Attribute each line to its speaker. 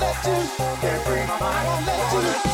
Speaker 1: won't let you. Can't bring my, I won't let you.